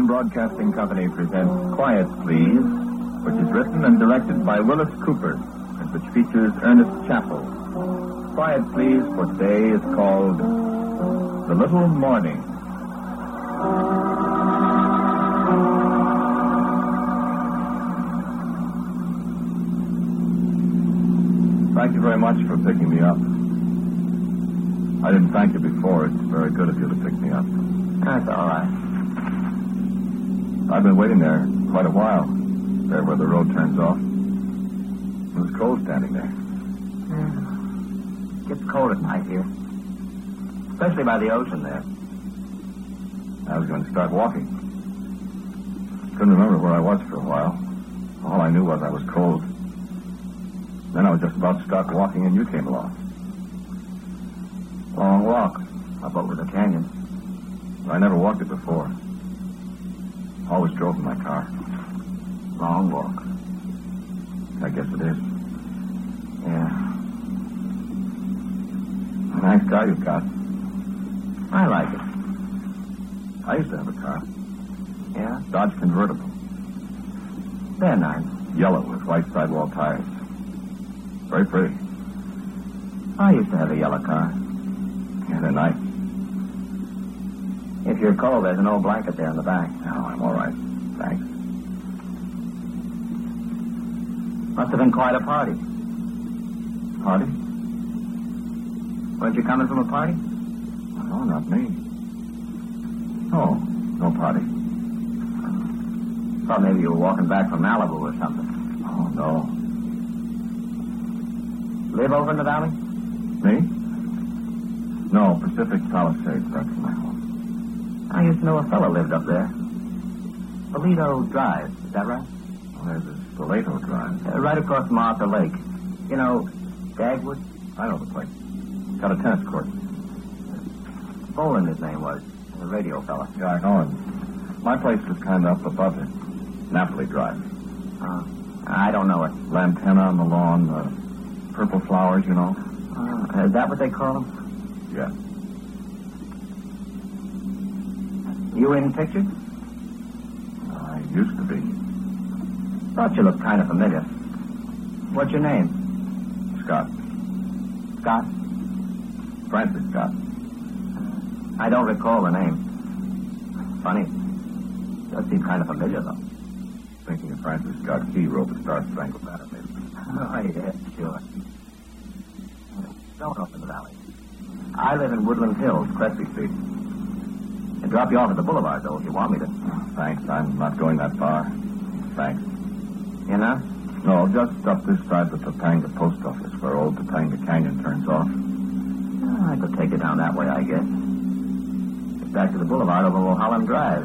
American Broadcasting Company presents Quiet Please, which is written and directed by Wyllis Cooper and which features Ernest Chappell. Quiet Please for today is called The Little Morning. Thank you very much for picking me up. I didn't thank you before. It's very good of you to pick me up. That's all right. I've been waiting there quite a while. There where the road turns off. It was cold standing there. Yeah. Gets cold at night here. Especially by the ocean there. I was going to start walking. Couldn't remember where I was for a while. All I knew was I was cold. Then I was just about to start walking and you came along. Long walk up over the canyon. I never walked it before. Always drove in my car. Long walk. I guess it is. Yeah. Nice car you've got. I like it. I used to have a car. Yeah? Dodge convertible. They're nice. Yellow with white sidewall tires. Very pretty. I used to have a yellow car. Yeah, they're nice. If you're cold, there's an old blanket there in the back. Oh, I'm all right. Thanks. Must have been quite a party. Party? Weren't you coming from a party? No, not me. No, no party. Thought maybe you were walking back from Malibu or something. Oh, no. Live over in the valley? Me? No, Pacific Palisades. That's my home. I used to know a fellow lived up there. Polito Drive, is that right? Well, there's this Spoleto Drive. Uh, right across from Arthur Lake. You know, Dagwood? I know the place. Got a tennis court. Boland, his name was. The radio fella. Yeah, I know it. My place was kind of up above it. Napoli Drive. Uh, I don't know it. Lantana on the lawn, uh, purple flowers, you know. Uh, is that what they call them? Yeah. You in pictures? I used to be. Thought you looked kind of familiar. What's your name? Scott. Scott? Francis Scott. I don't recall the name. Funny. Does seem kind of familiar, though. Thinking of Francis Scott Key wrote the Star Spangled Banner, maybe. Oh, yeah, sure. Don't up in the valley. I live in Woodland Hills, Crespi Street. I'll drop you off at the boulevard, though, if you want me to. thanks. I'm not going that far. Thanks. You know? No, just up this side of the Topanga post office where old Topanga Canyon turns off. Oh, I could take you down that way, I guess. Get back to the boulevard over Mulholland Drive.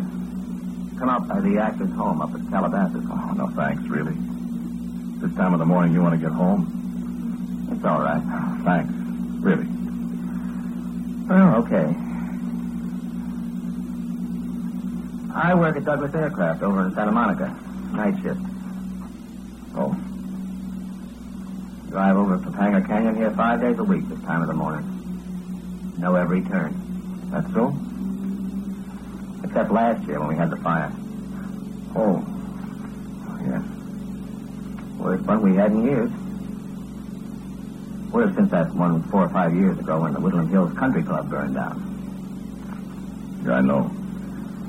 Come out by the actor's home up at Calabasas. Oh, no thanks, really. This time of the morning, you want to get home? It's all right. Thanks. Really. Well, okay. I work at Douglas Aircraft over in Santa Monica. Night shift. Oh, Drive over to Topanga Canyon here five days a week this time of the morning. Know every turn. that's so? Except last year when we had the fire. Oh. oh yes. Worst one we had in years. Worse since that one four or five years ago when the Woodland Hills Country Club burned down. Yeah, I know.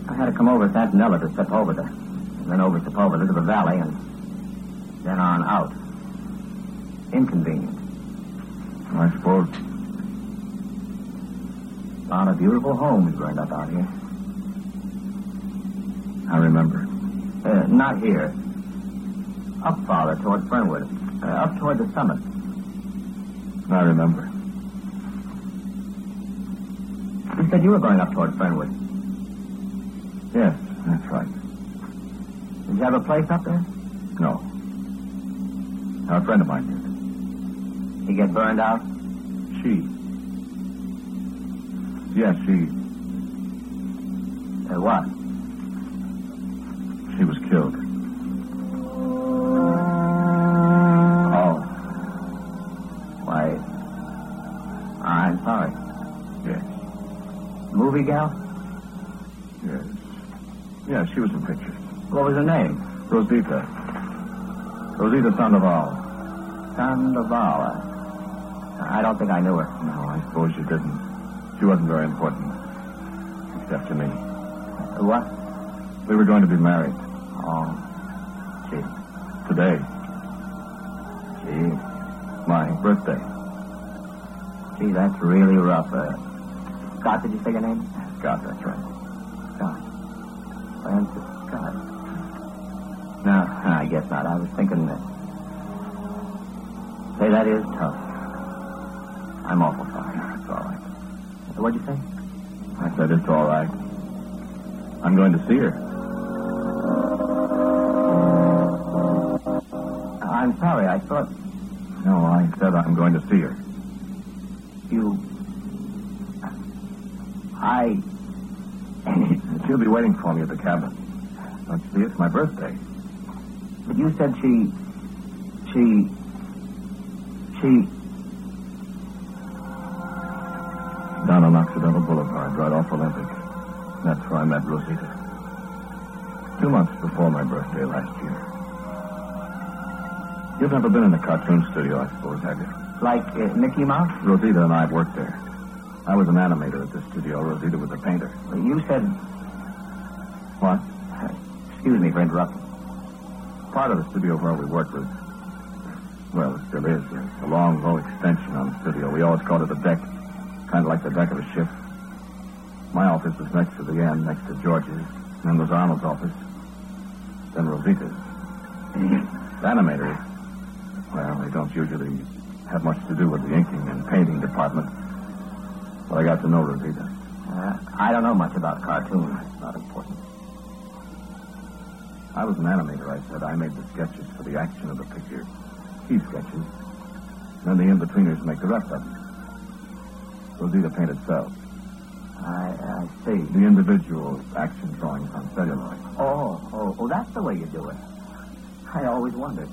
I had to come over Santanella to Sepulveda, and then over Sepulveda to the valley, and then on out. Inconvenient. I suppose. A lot of beautiful homes burned up out here. I remember. Uh, not here. Up farther toward Fernwood. Uh, up toward the summit. I remember. You said you were going up toward Fernwood. Yes, that's right. Did you have a place up there? No. A friend of mine did. He get burned out? She. Yes, she. Uh, what? She was killed. Oh. Why, I'm sorry. Yes. Movie gal? Yes. Yes, she was in pictures. What was her name? Rosita. Rosita Sandoval. Sandoval. I don't think I knew her. No, I suppose you didn't. She wasn't very important. Except to me. What? We were going to be married. Oh, gee. Today. Gee. My birthday. Gee, that's really rough. Uh, Scott, did you say your name? Scott, that's right. Guess not. I was thinking that. Say, that is tough. I'm awful sorry. It's all right. What'd you say? I said it's all right. I'm going to see her. I'm sorry. I thought No, I said I'm going to see her. you. I. She'll be waiting for me at the cabin. Don't you see? It's my birthday. You said she. She. She. Down on Occidental Boulevard, right off Olympic. That's where I met Rosita. Two months before my birthday last year. You've never been in a cartoon studio, I suppose, have you? Like uh, Mickey Mouse? Rosita and I worked there. I was an animator at the studio. Rosita was a painter. You said. What? Excuse me for interrupting. Part of the studio where we worked was, well, it still is. A long, low extension on the studio. We always called it a deck, kind of like the deck of a ship. My office was next to the end, next to George's. Then was Arnold's office. Then Rosita's. The animators, well, they don't usually have much to do with the inking and painting department. But I got to know Rosita. Uh, I don't know much about cartoons. It's not important. I was an animator, I said. I made the sketches for the action of the picture. Key sketches. Then the in-betweeners make the rest of them. Rosita painted cells. I, I see. The individual action drawings on celluloid. Oh, oh, oh, that's the way you do it. I always wondered.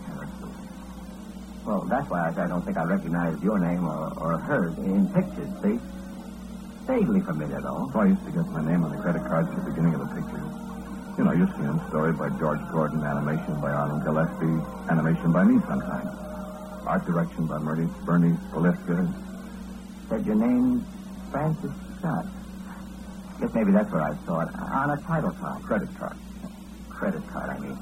Well, that's why I, I don't think I recognized your name or, or hers in pictures, see? Vaguely familiar, though. So I used to get my name on the credit cards at the beginning of the picture. You know, you see them. Story by George Gordon, animation by Arnold Gillespie, animation by me sometimes. Art direction by Bernie, Bernie Polifka. Said your name, Francis Scott. Guess maybe that's where I saw it. On a title card. Credit card. Credit card, I mean.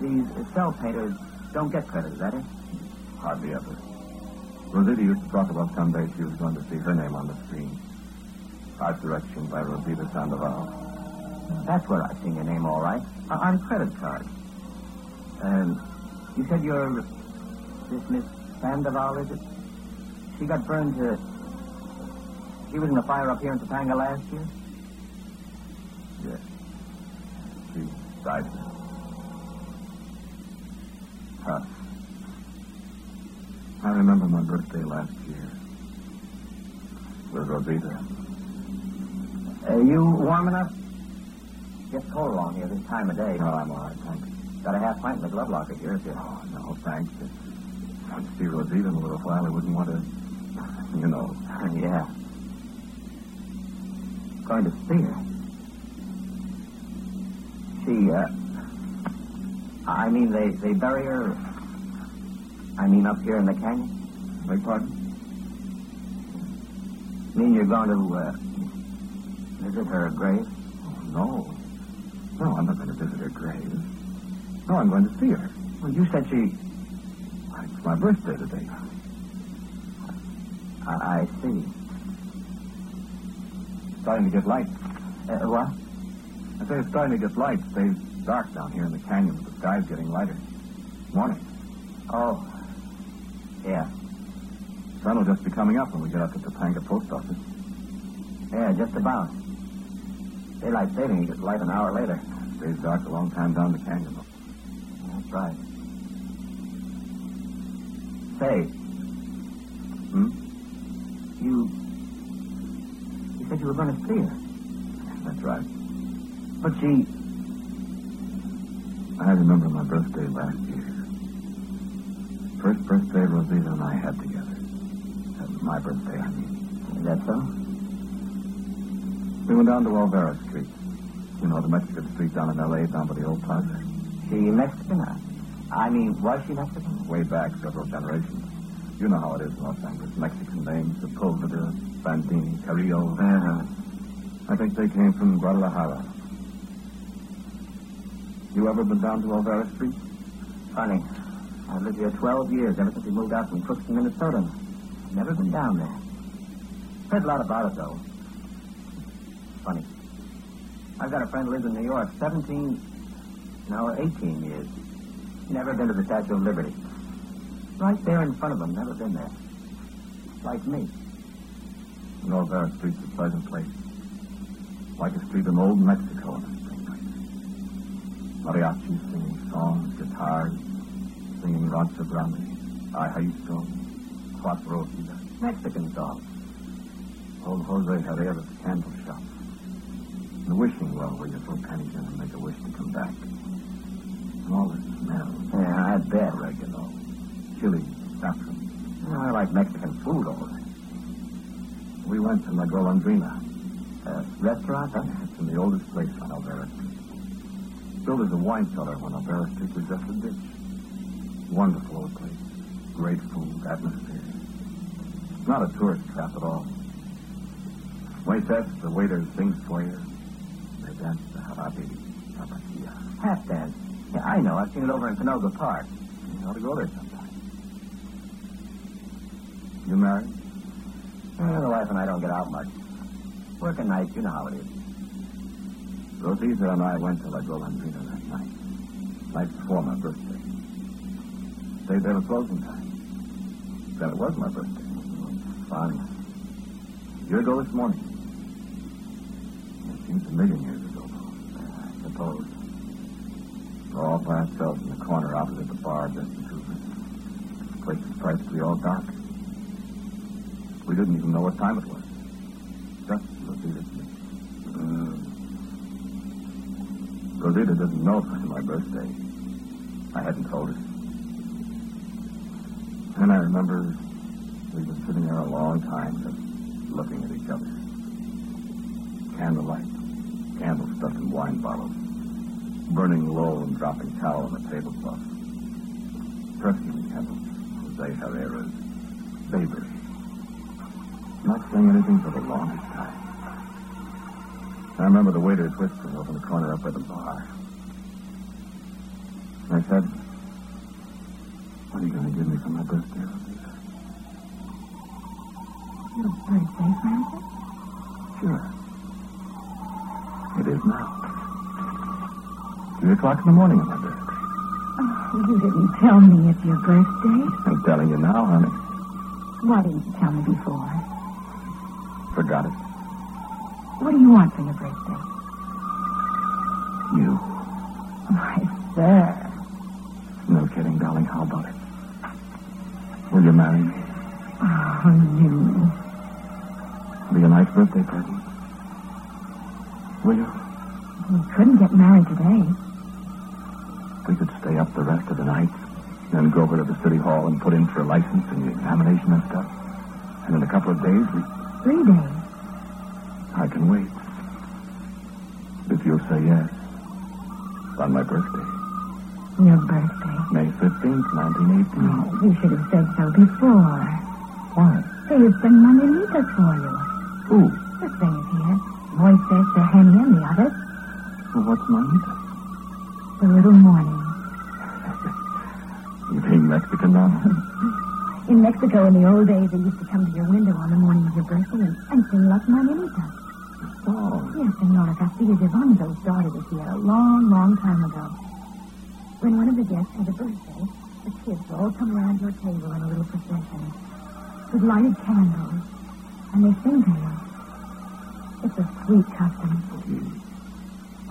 These cell painters don't get credit, is that it? Hardly ever. Rosita used to talk about someday she was going to see her name on the screen. Art direction by Rosita Sandoval. That's where I've seen your name, all right. Uh, on credit card. Um, you said you're this Miss Sandoval, is it? She got burned to. She was in the fire up here in Topanga last year? Yes. She died. Huh. I remember my birthday last year. With Rosita. Are you warm enough? Gets cold along here this time of day. No, I'm all right, thanks. Got a half pint in the glove locker here if you. Oh, no, thanks. If I'd see Rosita in a little while, I wouldn't want to, you know. yeah. Going to see her. She, uh. I mean, they, they bury her. I mean, up here in the canyon. Beg pardon? mean you're going to, uh. visit her grave? Oh, no. No, I'm not going to visit her grave. No, I'm going to see her. Well, you said she. It's my birthday today. I, I see. It's starting to get light. Uh, what? I say it's starting to get light. It stays dark down here in the canyon, but the sky's getting lighter. Morning. Oh. Yeah. Sun will just be coming up when we get up to the Topanga post office. Yeah, just about. Daylight saving gets light an hour later. Stays dark a long time down the canyon. That's right. Say. Hmm? You. You said you were going to see her. That's right. But she. I remember my birthday last year. First birthday Rosita and I had together. Uh, my birthday, I mean. Is that so? We went down to Olvera Street. You know, the Mexican street down in L.A., down by the old plaza. She Mexican? I- I mean, was she Mexican? Way back several generations. You know how it is in Los Angeles. Mexican names, Sepulveda, Bandini, Carrillo. Uh-huh. I think they came from Guadalajara. You ever been down to Olvera Street? Funny. I've lived here 12 years, ever since we moved out from Crookston, Minnesota. Never been down there. Heard a lot about it, though. Funny. I've got a friend who lives in New York, 17, no, 18 years. Never been to the Statue of Liberty. Right there in front of him, never been there. Like me. And Olvera Street's a pleasant place. Like a street in old Mexico night. Mariachis singing songs, guitars, singing Rancho Grande, Ayahuasca, Cuatro Vidas. Mexican songs. Old Jose Herrera's candle shop. The wishing well where you throw pennies in and make a wish to come back. And all the smells. Yeah, I bet. Oregano, chili, saffron. I like Mexican food all right. We went to La Golondrina. Uh, restaurant, huh? It's in the oldest place on Olvera Street. Built as a wine cellar when Olvera Street was just a ditch. Wonderful old place. Great food, atmosphere. Not a tourist trap at all. Waitresses, the waiters sing for you. Dance the tapatía. Half dance. Yeah, I know. I've seen it over in Canoga Park. You ought to go there sometime. You married? Uh, the wife and I don't get out much. Working nights, you know how it is. Rosita and I went to La Golondrina that night. My birthday. Stayed there till closing time. Then it was my birthday. Fun. Year ago this morning. It seems a million years Suppose. We're all by ourselves in the corner opposite the bar, just the two of us. The place was practically all dark. We didn't even know what time it was. Just Rosita. Mm. Rosita doesn't know it was my birthday. I hadn't told her. And I remember we've been sitting there a long time, just looking at each other. Candlelight, candles stuck in wine bottles, burning low and dropping tallow on the tablecloth. Perfume candles, Jose Herrera's, Baber. Not saying anything for the longest time. I remember the waiter twisting over the corner up by the bar. I said, What are you going to give me for my birthday? Your birthday, Francis? Sure. 3 o'clock in the morning on my birthday. Oh, you didn't tell me it's your birthday. I'm telling you now, honey. Why didn't you tell me before? Forgot it. What do you want for your birthday? You. Why, sir. No kidding, darling. How about it? Will you marry me? Oh, you. Be a nice birthday present. Will you? We couldn't get married today. Then go over to the city hall and put in for a license and the examination and stuff. And in a couple of days, we... Three days. I can wait. If you'll say yes. On my birthday. Your birthday. May 15th, 1918. Oh, you should have said so before. Why? There's some mananitas for you. Who? The things here. Moises, the Henny, and the others. Well, what's Manita? The little morning. Mexican now? In Mexico, in the old days, they used to come to your window on the morning of your birthday and, and sing Las Mananitas. Oh. Yes, Senora Castillo de Bondo's daughter was here a long, long time ago. When one of the guests had a birthday, the kids all come around your table in a little procession with lighted candles, and they sing to you. It's a sweet custom. Gee.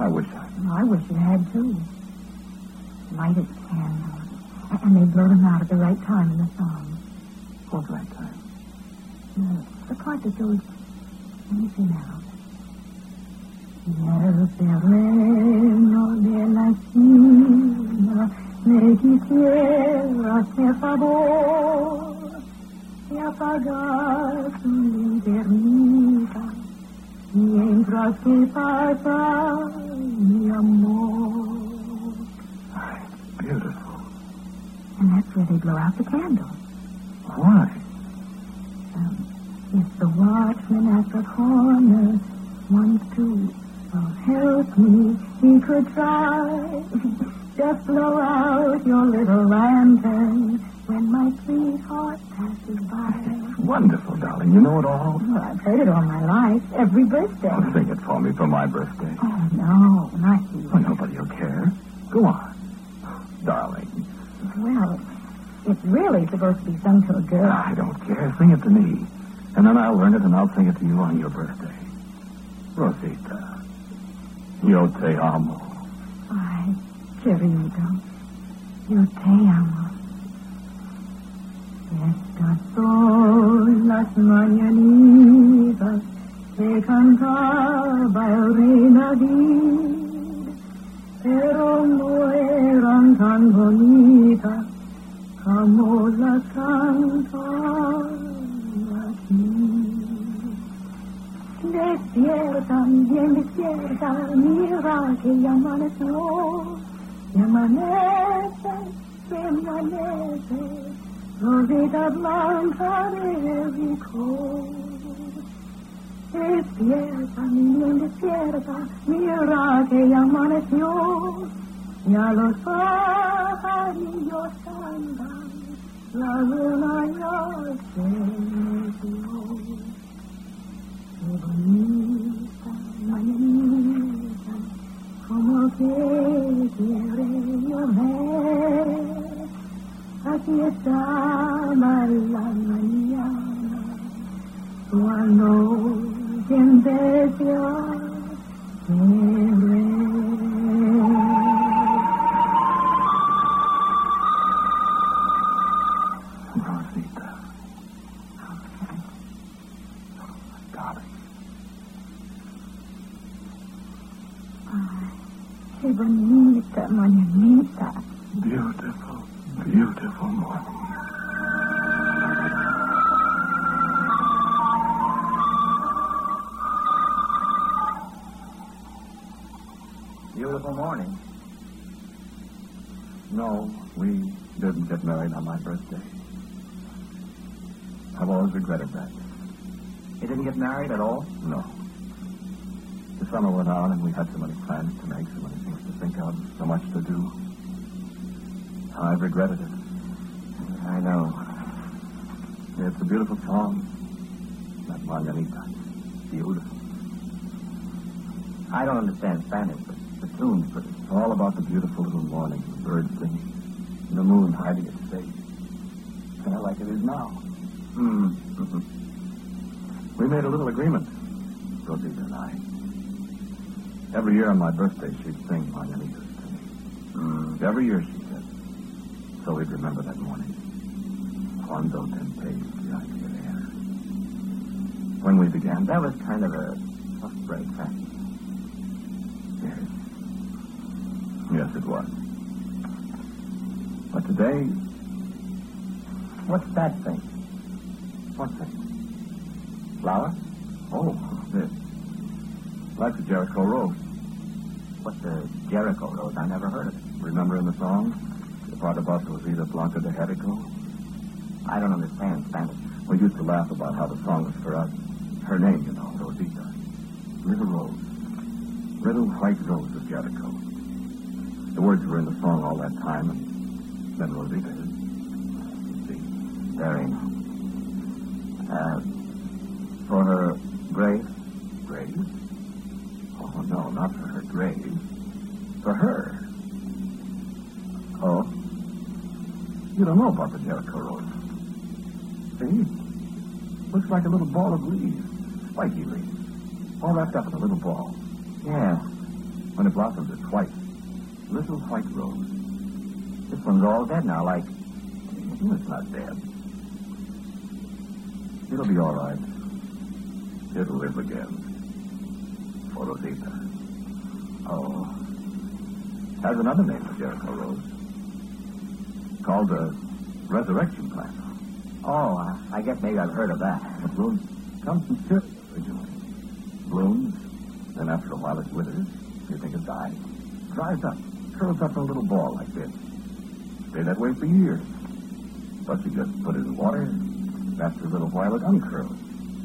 I wish I... Oh, I wish you had, too. Lighted candles. And they blow them out at the right time in the song. What right time? The, the part that goes, let me see now. Y el terreno de la esquina me quisiera hacer favor de apagar su linternita mientras que pasa mi amor. Beautiful. And that's where they blow out the candles. Why? Um, if the watchman at the corner wants to uh, help me, he could try. Just blow out your little lantern when my sweetheart passes by. Wonderful, darling. You know it all? Well, I've heard it all my life, every birthday. Oh, sing it for me for my birthday. Oh, no, not you. Well, nobody will care. Go on. Well, it's really supposed to be sung to a girl. I don't care. Sing it to me. And then I'll learn it and I'll sing it to you on your birthday. Rosita. Yo te amo. Ay, querido, yo te amo. Estas son las mañanitas que cantaba el rey David, pero no eran tan bonitas como las cantan aquí. Despierta, bien despierta, mira que ya amaneció, que amanece, que amanece, rosita blanca de Rico. Despierta, bien despierta, mira que ya amaneció, ya los pajarillos cantan, la luna ya se metió. Qué bonita mañanita, como que quiere llover. Aquí está la mañana, cuando quien te dio I've regretted it. I know. It's a beautiful song. That Margarita. Beautiful. I don't understand Spanish, but The tune's pretty. It's all about the beautiful little morning, the birds singing, and the moon hiding its face. Kind of like it is now. Hmm. We made a little agreement, Rosita and I. Every year on my birthday, she'd sing Mañanitas to me. Mm. Every year, she. So we'd remember that morning. Cuando tempeste a. When we began, That was kind of a tough break, huh? Yes. Yes, it was. But today, What's that thing? what thing? Flower? Oh, this. Like the Jericho Rose. What's the Jericho Rose? I never heard of it. Remember in the song? Part about Rosita Blanca de Jericho? I don't understand Spanish. We used to laugh about how the song was for us. Her name, you know, Rosita. Little Rose. Little white rose of Jericho. The words were in the song all that time, and then Rosita see. Very. Uh, for her grave? Grave? Oh, no, not for her grave. For her. Oh? You don't know about the Jericho Rose. See? Looks like a little ball of leaves. Spiky leaves. All wrapped up in a little ball. Yeah. When it blossoms, it's white. Little white rose. This one's all dead now, like. It's not dead. It'll be all right. It'll live again. For Rosita. Oh. Has another name, the Jericho Rose. Called the Resurrection Plant. Oh, I guess maybe I've heard of that. It blooms comes from Syria originally. Blooms, then after a while it withers. You think it died. Dries up, curls up in a little ball like this. Stay that way for years. But you just put it in water, and after a little while it uncurls.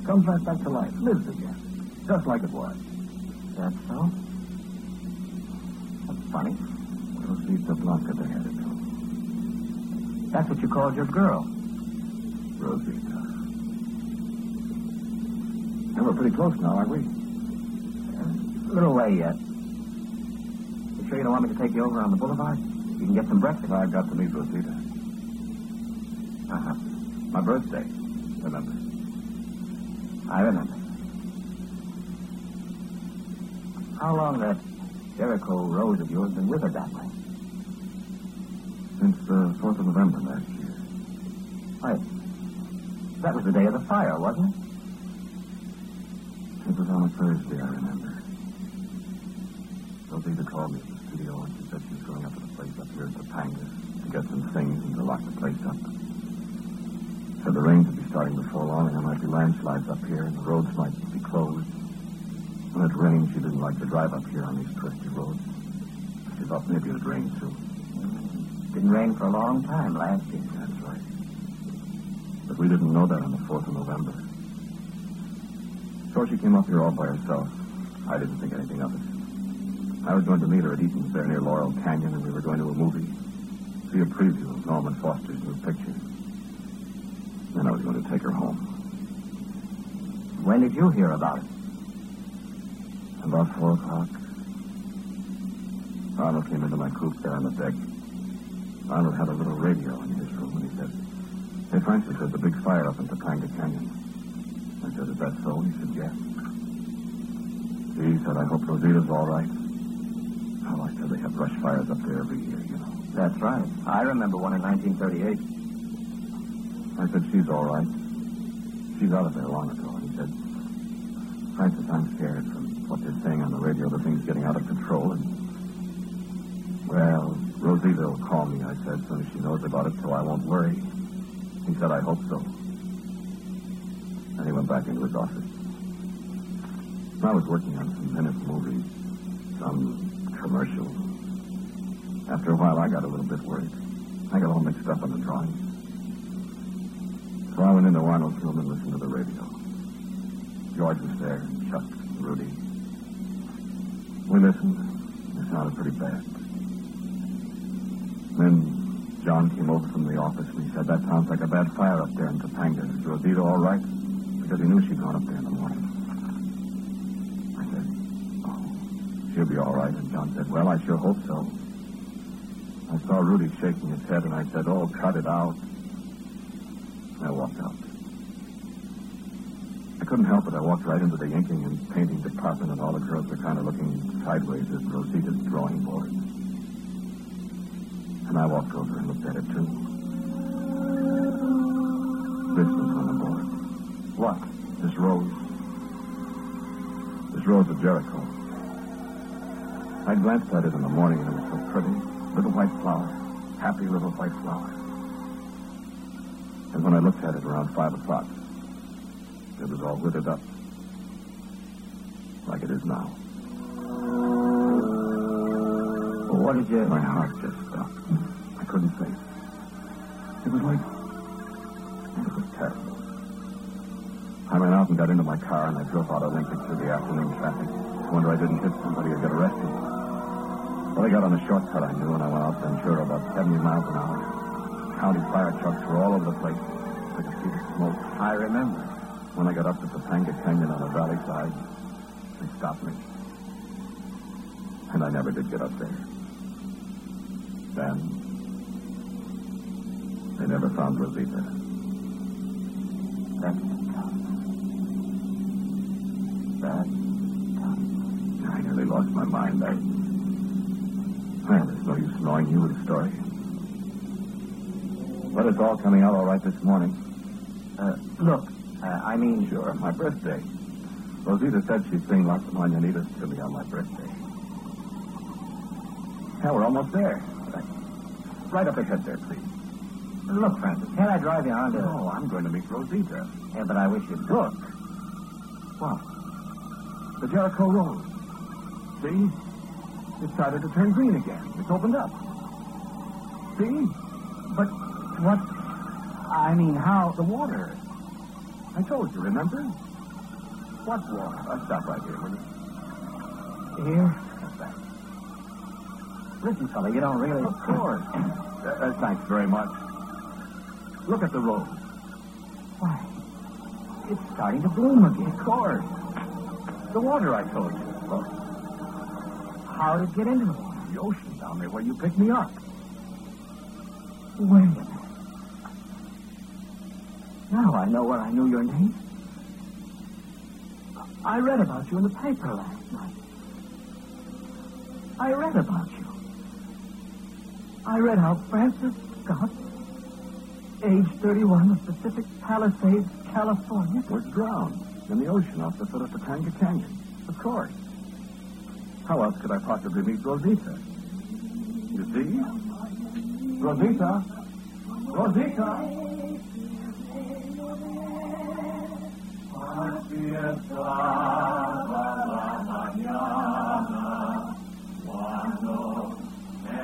Comes right back to life, lives again. Just like it was. That's so? That's funny. Rosita Blanca de Jericho. That's what you called your girl. Rosita. And we're pretty close now, aren't we? A little way yet. You sure you don't want me to take you over on the boulevard? You can get some breakfast. I've got to meet Rosita. Uh-huh. My birthday, remember? I remember. How long that Jericho Rose of yours been with her that way? Since uh, the 4th of November last year. Why, that was the day of the fire, wasn't it? It was on a Thursday, I remember. Rosita called me at the studio and she said she was going up to the place up here at Topanga to get some things and to lock the place up. Said the rains would be starting before long and there might be landslides up here and the roads might be closed. When it rained, she didn't like to drive up here on these twisty roads. She thought maybe it would rain soon. Didn't rain for a long time last year. That's right. But we didn't know that on the 4th of November. So she came up here all by herself. I didn't think anything of it. I was going to meet her at Eaton's there near Laurel Canyon, and we were going to a movie. See a preview of Norman Foster's new picture. Then I was going to take her home. When did you hear about it? About four o'clock. Arnold came into my coop there on the deck. Arnold had a little radio in his room, and he said, Hey, Francis, there's a big fire up in Topanga Canyon. I said, Is that so? He said, Yes. He said, I hope Rosita's all right. Oh, I said they have brush fires up there every year, you know. That's right. I remember one in 1938. I said, She's all right. She's out of there long ago. And he said, Francis, I'm scared from what they're saying on the radio. The thing's getting out of control. And, well, Rosita will call me, I said, soon as she knows about it, so I won't worry. He said, I hope so. And he went back into his office. I was working on some minute movies, some commercial. After a while, I got a little bit worried. I got all mixed up on the drawings. So I went into Arnold's room and listened to the radio. George was there, Chuck, Rudy. We listened. It sounded pretty bad. Then John came over from the office and he said, That sounds like a bad fire up there in Topanga. Is Rosita all right? Because he knew she'd gone up there in the morning. I said, Oh, she'll be all right. And John said, well, I sure hope so. I saw Rudy shaking his head, and I said, oh, cut it out. And I walked out. I couldn't help it. I walked right into the inking and painting department, and all the girls were kind of looking sideways at Rosita's drawing board. And I walked over and looked at it, too. This was on the board. What? This rose. This rose of Jericho. I glanced at it in the morning, and it was so pretty. Little white flower. Happy little white flower. And when I looked at it around five o'clock, it was all withered up. Like it is now. What did you... My heart just stopped. I couldn't say. It was like... It was terrible. I ran out and got into my car, and I drove out of Lincoln through the afternoon traffic. I wonder I didn't hit somebody or get arrested. Well, I got on a shortcut I knew, and I went out Ventura about 70 miles an hour. County fire trucks were all over the place. I could see the smoke. I remember. When I got up to Topanga Canyon on the valley side, they stopped me. And I never did get up there. Then, they never found Rosita. That's tough. That's tough. I nearly lost my mind. I. Well, there's no use knowing you the story. But it's all coming out all right this morning. Uh, look, uh, I mean... Sure, my birthday. Rosita said she'd sing lots of Mananitas to me on my birthday. Yeah, we're almost there. Right, up ahead there, please. Look, Francis, can't I drive you on to... No, I'm going to meet Rosita. Yeah, but I wish you'd... Look. What? The Jericho Rose. See? It started to turn green again. It's opened up. See? But what... I mean, how... The water. I told you, remember? What water? I'll stop right here, will you? Here? That's that. Listen, fella, you don't really... Of course. Uh, uh, thanks very much. Look at the rose. Why, it's starting to bloom again. Of course. The water I told you. Look, How did it get into the water? the ocean down there where you picked me up. Wait a minute. Now I know where I knew your name. I read about you in the paper last night. I read about you. I read how Francis Scott, age 31 of Pacific Palisades, California, Was drowned in the ocean off the foot of Topanga Canyon. Of course. How else could I possibly meet Rosita? You see? Rosita? Rosita? The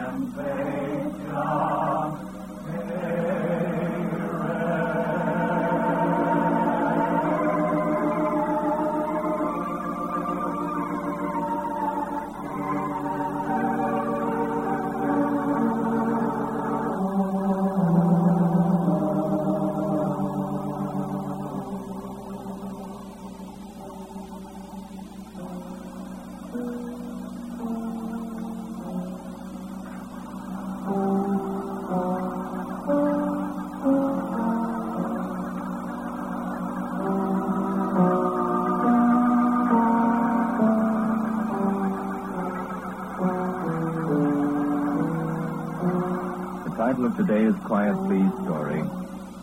today's Quiet Please story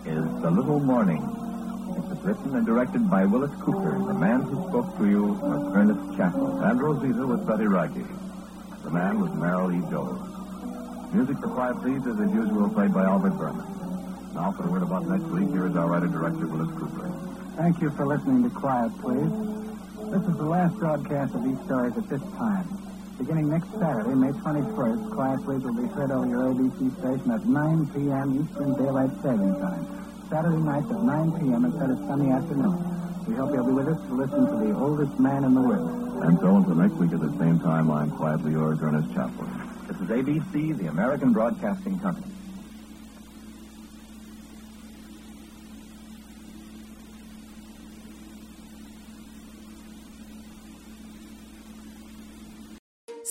is The Little Morning. It was written and directed by Wyllis Cooper. The man who spoke to you was Ernest Chappell. And Rosita was Betty Raggy. The man was Merrill E. Jones. Music for Quiet Please is as usual played by Albert Buhrman. Now for the word about next week, here is our writer-director, Wyllis Cooper. Thank you for listening to Quiet, please. This is the last broadcast of these stories at this time. Beginning next Saturday, May 21st, Quiet Please will be heard over your ABC station at 9 p.m. Eastern Daylight Saving Time. Saturday nights at 9 p.m. instead of Sunday afternoon. We hope you'll be with us to listen to the oldest man in the world. And so until next week at the same time, I'm quietly yours, Ernest Chappell. This is ABC, the American Broadcasting Company.